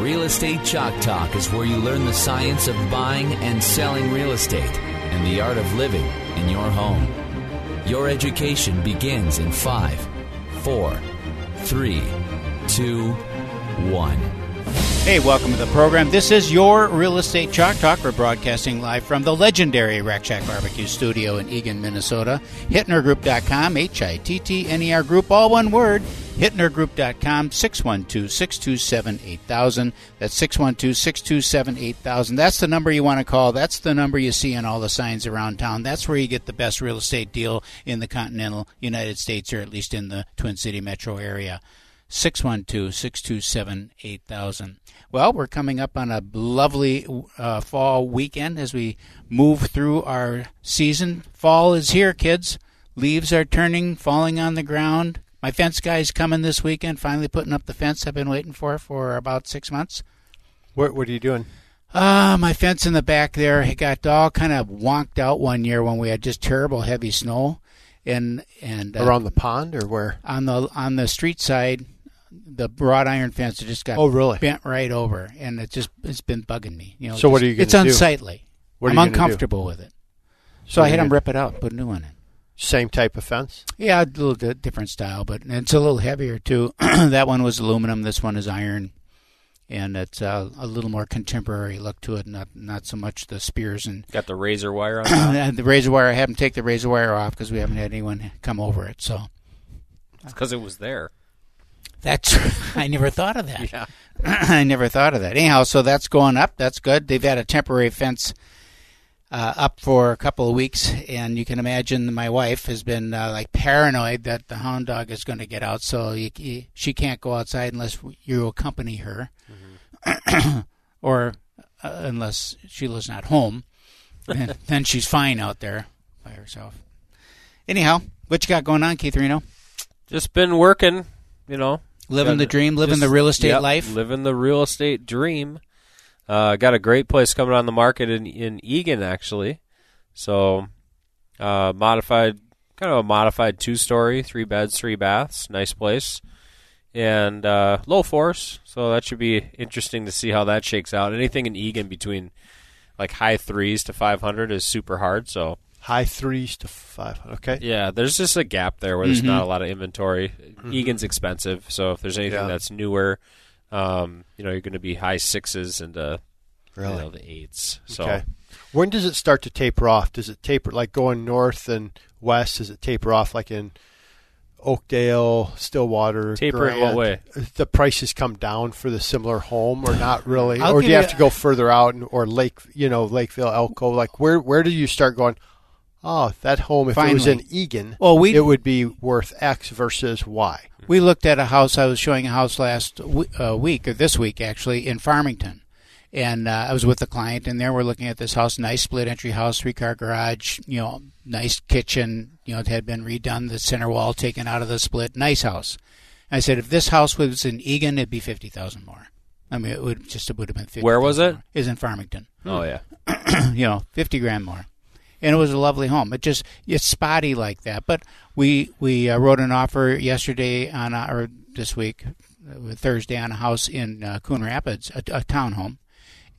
Real Estate Chalk Talk is where you learn the science of buying and selling real estate and the art of living in your home. Your education begins in five, four, three, two, one. Hey, welcome to the program. This is your Real Estate Chalk Talk. We're broadcasting live from the legendary Rack Shack Barbecue Studio in Eagan, Minnesota. HittnerGroup.com, H I T T N E R Group, all one word. HittnerGroup.com, 612 627 8000. That's 612 627 8000. That's the number you want to call. That's the number you see on all the signs around town. That's where you get the best real estate deal in the continental United States, or at least in the Twin City metro area. 612 627 8000. Well, we're coming up on a lovely uh, fall weekend as we move through our season. Fall is here, kids. Leaves are turning, falling on the ground. My fence guy's coming this weekend, finally putting up the fence I've been waiting for for about six months. What, what are you doing? Ah, uh, my fence in the back there it got all kind of wonked out one year when we had just terrible heavy snow, and and uh, around the pond or where on the on the street side, the wrought iron fence just got oh really bent right over, and it just it's been bugging me. You know, so just, what are you? Gonna it's do? unsightly. What I'm uncomfortable with it, so, So I had you're him gonna- rip it out, put a new one in. Same type of fence. Yeah, a little di- different style, but it's a little heavier too. that one was aluminum. This one is iron, and it's uh, a little more contemporary look to it. Not not so much the spears and Got the razor wire on the razor wire. I had them take the razor wire off because we haven't had anyone come over it. So it's because it was there. That's I never thought of that. Yeah. I never thought of that. Anyhow, so that's going up. That's good. They've had a temporary fence uh, up for a couple of weeks, and you can imagine my wife has been uh, like paranoid that the hound dog is going to get out, so you, you, she can't go outside unless you accompany her, or uh, unless Sheila's not home. and then she's fine out there by herself. Anyhow, what you got going on, Keith Reno? Just been working, you know. Living Got- the dream, living the real estate yep, life. Living the real estate dream. Uh, got a great place coming on the market in in Eagan actually. So, uh, modified, kind of a modified two story, three beds, three baths, nice place, and uh, low force. So that should be interesting to see how that shakes out. Anything in Eagan between like high threes to five hundred is super hard. So High threes to five. Okay. yeah, there's just a gap there where there's Mhm. not a lot of inventory. Eagan's expensive, so if there's anything Yeah. that's newer, um, you know, you're going to be high sixes and uh, Really? you know, the eights. So Okay. When does it start to taper off? Does it taper like going north and west? Does it taper off like in Oakdale, Stillwater? Taper in what way? The prices come down for the similar home, or not really? I'll or do you have to go further out, and, or Lake, you know, Lakeville, Elko? Like where where do you start going? Oh, that home, if it was in Eagan, Well, we it would be worth X versus Y. We looked at a house. I was showing a house last w- uh, week, or this week actually, in Farmington. And uh, I was with the client, and there we're looking at this house, nice split entry house, three car garage, you know, nice kitchen. You know, it had been redone, the center wall taken out of the split, nice house. I said, if this house was in Eagan, it'd be fifty thousand more. I mean, it would just it would have been fifty. Where was it? More. Is in Farmington. oh yeah, you know, 50 grand more. And it was a lovely home. It just it's spotty like that. But we we uh, wrote an offer yesterday on a, or this week, uh, Thursday on a house in uh, Coon Rapids, a, a townhome,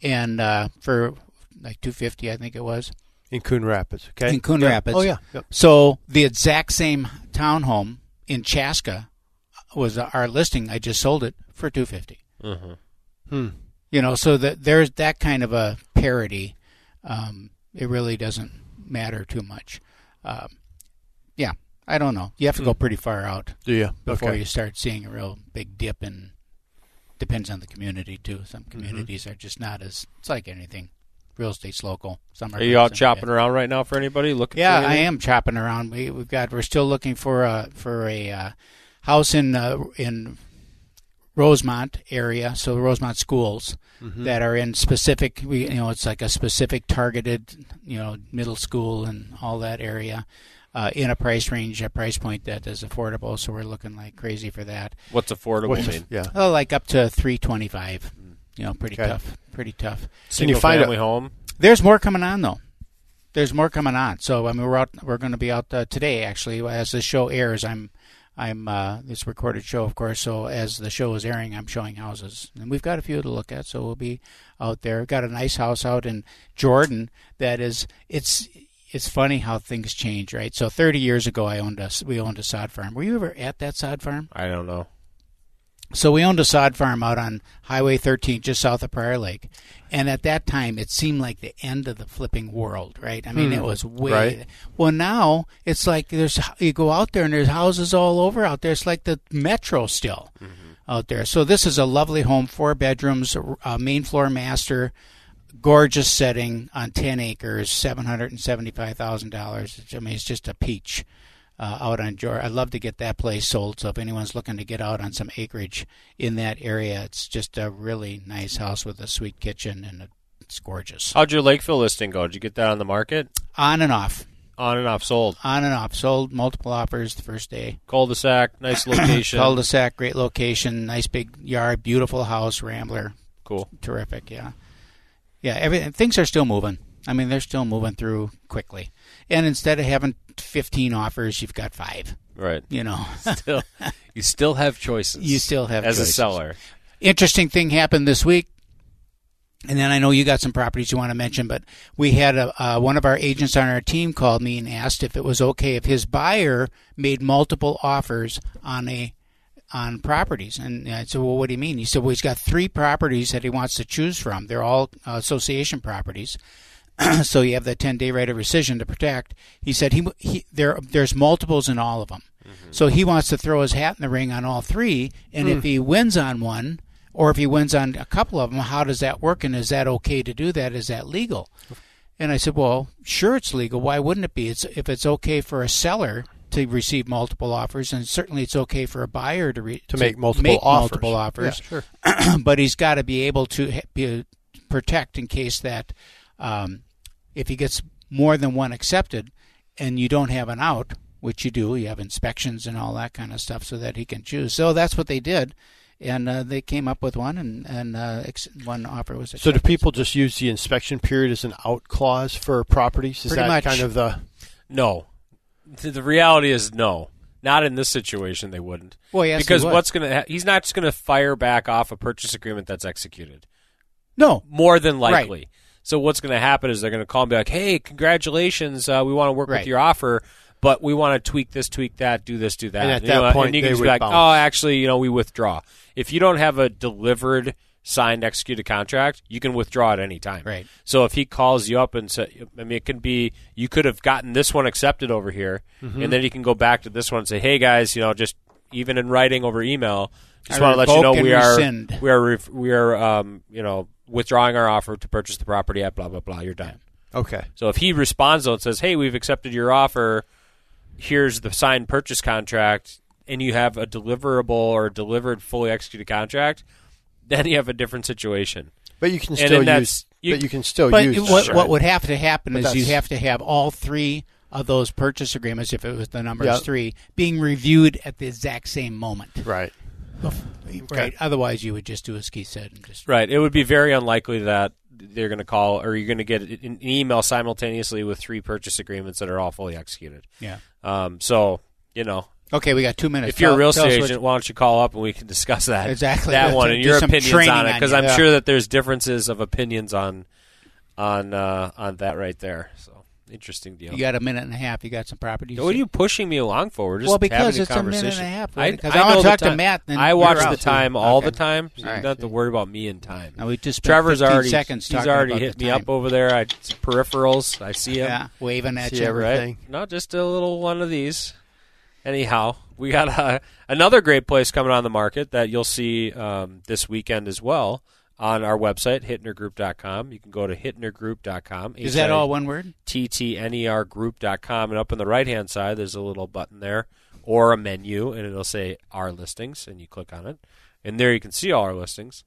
and uh, for like 250, I think it was. In Coon Rapids, okay. In Coon Yeah. Rapids. Oh yeah. Yep. So the exact same townhome in Chaska was our listing. I just sold it for 250. hmm Hmm. You know, so that there's that kind of a parity. Um, it really doesn't matter too much. Um, yeah, I don't know. You have to go pretty far out Do you? before okay. you start seeing a real big dip in. Depends on the community too. Some communities are just not as. It's like anything. Real estate's local. Some are. Are you out chopping bad. around right now for anybody looking? Yeah, I am chopping around. We we've got. We're still looking for a for a uh, house in uh, in Rosemount area. So the Rosemount schools that are in specific. You know it's like a specific targeted you know middle school and all that area. Uh, in a price range, a price point that is affordable, so we're looking like crazy for that. What's affordable What's mean? yeah. Oh, like up to three twenty five. You know, pretty Okay. tough. Pretty tough. Can you Single find a- home? There's more coming on though. There's more coming on. So I mean, we're out. We're going to be out uh, today actually as the show airs. I'm, I'm. Uh, a recorded show, of course. So as the show is airing, I'm showing houses, and we've got a few to look at. So we'll be out there. Got a nice house out in Jordan that is. It's. It's funny how things change, right? So 30 years ago, I owned a. We owned a sod farm. Were you ever at that sod farm? I don't know. So we owned a sod farm out on Highway 13, just south of Prior Lake, and at that time it seemed like the end of the flipping world, right? I mean, it was way. Right. Well, now it's like there's you go out there and there's houses all over out there. It's like the metro still out there. So this is a lovely home, four bedrooms, uh, main floor master, gorgeous setting on 10 acres, seven hundred and seventy-five thousand dollars. I mean, it's just a peach uh, out on George. I'd love to get that place sold. So if anyone's looking to get out on some acreage in that area, it's just a really nice house with a sweet kitchen and it's gorgeous. How'd your Lakeville listing go? Did you get that on the market? On and off, On and off sold. on and off. Sold multiple offers the first day. Cul-de-sac, nice location. Cul-de-sac, great location, nice big yard, beautiful house, Rambler, cool. terrific. Yeah, yeah. Everything things are still moving. I mean, they're still moving through quickly. And instead of having 15 offers, you've got five. Right. You know, Still, you still have choices. You still have as choices. a seller. interesting thing happened this week. And then I know you got some properties you want to mention, but we had a, uh, one of our agents on our team called me and asked if it was okay if his buyer made multiple offers on a on properties. And I said, "Well, what do you mean?" He said, "Well, he's got three properties that he wants to choose from. They're all uh, association properties." so you have the 10 day right of rescission to protect. He said he, he there there's multiples in all of them. So he wants to throw his hat in the ring on all three, and if he wins on one, or if he wins on a couple of them, how does that work? And is that okay to do that? Is that legal? And I said, well, sure, it's legal. Why wouldn't it be? It's if it's okay for a seller to receive multiple offers, and certainly it's okay for a buyer to re- To make multiple offers. multiple offers. Yeah, sure. but he's got to be able to be, protect in case that um, if he gets more than one accepted and you don't have an out, which you do, you have inspections and all that kind of stuff, so that he can choose. So that's what they did, and uh, they came up with one, and and uh, ex- one offer was Accepted. So do people just use the inspection period as an out clause for properties? Is Pretty that much. kind of the No. The the reality is no. Not in this situation, they wouldn't. Well, yes, because would. what's going to ha- he's not just going to fire back off a purchase agreement that's executed. no? More than Right. So what's going to happen is they're going to call and be like, "Hey, congratulations! Uh, we want to work Right. with your offer, but we want to tweak this, tweak that, do this, do that." And at You that know, point, and you can just be like, bounce. "Oh, actually, you know, we withdraw." If you don't have a delivered, signed, executed contract, you can withdraw at any time. Right. So if he calls you up and say, I mean, it can be you could have gotten this one accepted over here, Mm-hmm. and then you can go back to this one and say, "Hey guys, you know, just even in writing over email, just I want to let you know we are we are we are um, you know withdrawing our offer to purchase the property at blah blah blah. You're done. okay? So if he responds though and says, "Hey, we've accepted your offer. Here's the signed purchase contract," and you have a deliverable or delivered fully executed contract, then you have a different situation. But you can And still use. you- but you can still But use. what, that. what would have to happen But is you have to have all three of those purchase agreements, if it was the number Yeah. is three, being reviewed at the exact same moment. Right. Right. Otherwise, you would just do as Keith said and just Right. It would be very unlikely that they're going to call or you're going to get an email simultaneously with three purchase agreements that are all fully executed. yeah. Um, so you know, Okay, we got two minutes. if you're a real estate what- agent, why don't you call up and we can discuss that Exactly. that one and your opinions on it because. I'm Yeah. sure that there's differences of opinions on on uh, on that right there. So interesting deal. You got a minute and a half. You got some properties. what are you pushing me along for? We're just Well, because having a it's a minute and a conversation. half, I, right? 'Cause I I wanna talk to. Matt, then I watch the too. time all Okay. the time. So All you don't have to worry about me and time. Now we just spent Trevor's already seconds he's already about hit me up over there. I peripherals. I see him. Yeah, waving at See you. everything. Right? No, just a little one of these. Anyhow, we got uh, another great place coming on the market that you'll see um, this weekend as well on our website, hittnergroup.com. You can go to hittnergroup.com. Is that all one word? TTNER group.com. And up on the right hand side, there's a little button there or a menu, and it'll say Our Listings, and you click on it. And there you can see all our listings.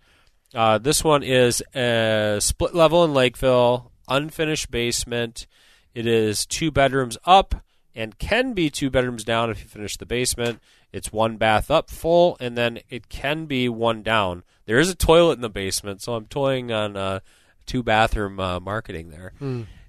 Uh, this one is a split level in Lakeville, unfinished basement. It is two bedrooms up and can be two bedrooms down if you finish the basement. It's one bath up full, and then it can be one down. There is a toilet in the basement, so I'm toying on uh, two bathroom uh, marketing there.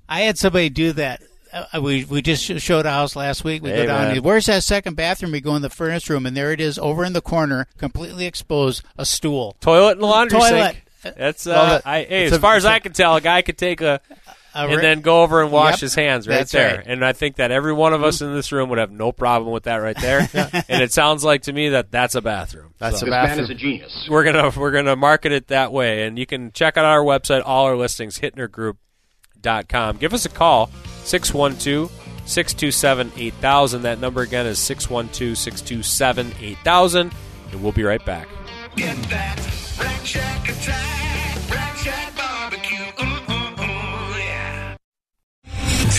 I had somebody do that. Uh, we we just showed a house last week. We Hey, go down. man. and, Where's that second bathroom? We go in the furnace room, and there it is, over in the corner, completely exposed, a stool. Toilet and laundry Toilet. sink. That's uh, I, hey, as a- far as it's a- I can tell, a guy could take a A Uh, and re- then go over and wash Yep, his hands right that's there. right. And I think that every one of us in this room would have no problem with that right there. and it sounds like to me that that's a bathroom. That's So a bathroom. man is a genius. we're gonna we're gonna market it that way, and you can check out our website, all our listings, hittnergroup.com. Give us a call, 612-627-8000. That number again is 612-627-8000, and we'll be right back. Get that Rack Shack attack,